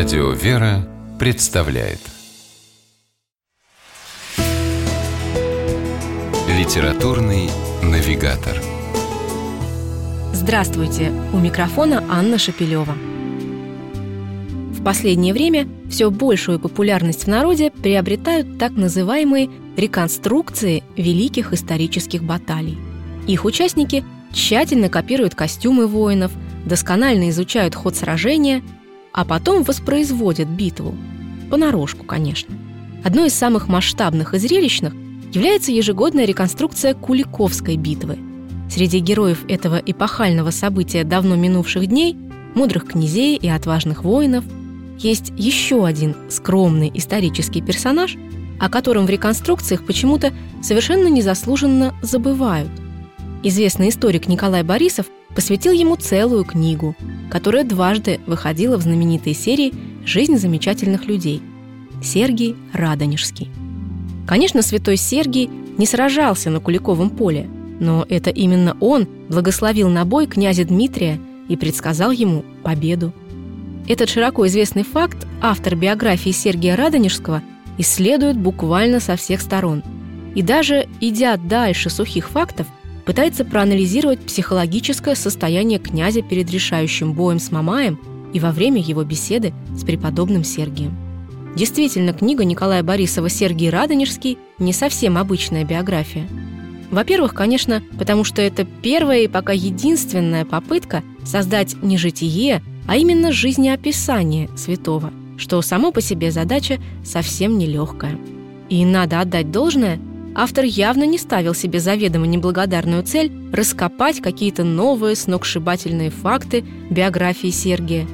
Радио «Вера» представляет Литературный навигатор Здравствуйте! У микрофона Анна Шапилева. В последнее время все большую популярность в народе приобретают так называемые реконструкции великих исторических баталий. Их участники тщательно копируют костюмы воинов, досконально изучают ход сражения, а потом воспроизводят битву. Понарошку, конечно. Одной из самых масштабных и зрелищных является ежегодная реконструкция Куликовской битвы. Среди героев этого эпохального события давно минувших дней, мудрых князей и отважных воинов, есть еще один скромный исторический персонаж, о котором в реконструкциях почему-то совершенно незаслуженно забывают. Известный историк Николай Борисов посвятил ему целую книгу, которая дважды выходила в знаменитой серии «Жизнь замечательных людей» Сергий Радонежский. Конечно, святой Сергий не сражался на Куликовом поле, но это именно он благословил на бой князя Дмитрия и предсказал ему победу. Этот широко известный факт автор биографии Сергия Радонежского исследует буквально со всех сторон. И даже, идя дальше сухих фактов, пытается проанализировать психологическое состояние князя перед решающим боем с Мамаем и во время его беседы с преподобным Сергием. Действительно, книга Николая Борисова «Сергий Радонежский» не совсем обычная биография. Во-первых, конечно, потому что это первая и пока единственная попытка создать не житие, а именно жизнеописание святого, что само по себе задача совсем нелегкая. И надо отдать должное, автор явно не ставил себе заведомо неблагодарную цель раскопать какие-то новые сногсшибательные факты биографии Сергия.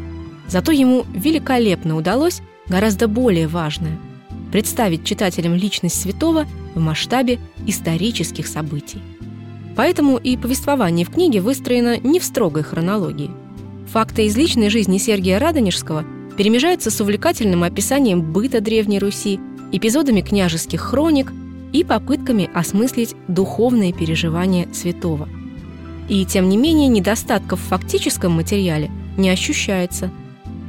Зато ему великолепно удалось гораздо более важное – представить читателям личность святого в масштабе исторических событий. Поэтому и повествование в книге выстроено не в строгой хронологии. Факты из личной жизни Сергия Радонежского перемежаются с увлекательным описанием быта Древней Руси, эпизодами княжеских хроник и попытками осмыслить духовные переживания святого. И тем не менее недостатков в фактическом материале не ощущается.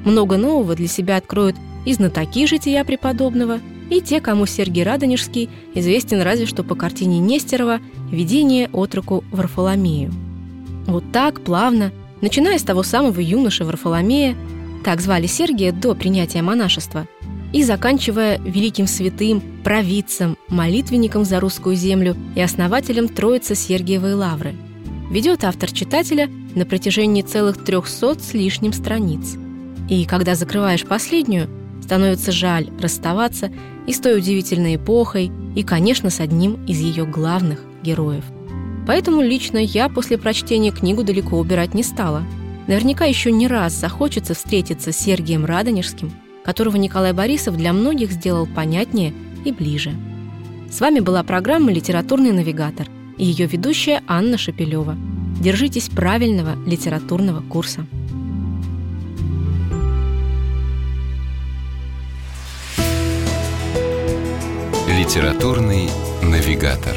Много нового для себя откроют и знатоки жития преподобного, и те, кому Сергий Радонежский известен разве что по картине Нестерова «Видение от руку Варфоломею». Вот так, плавно, начиная с того самого юноши Варфоломея, так звали Сергия до принятия монашества, и заканчивая великим святым, провидцем, молитвенником за русскую землю и основателем Троицы Сергиевой Лавры. Ведет автор читателя на протяжении целых трехсот с лишним страниц. И когда закрываешь последнюю, Становится жаль расставаться и с той удивительной эпохой, и, конечно, с одним из ее главных героев. Поэтому лично я после прочтения книгу далеко убирать не стала. Наверняка еще не раз захочется встретиться с Сергием Радонежским, которого Николай Борисов для многих сделал понятнее и ближе. С вами была программа «Литературный навигатор» и ее ведущая Анна Шапилева. Держитесь правильного литературного курса. Литературный навигатор.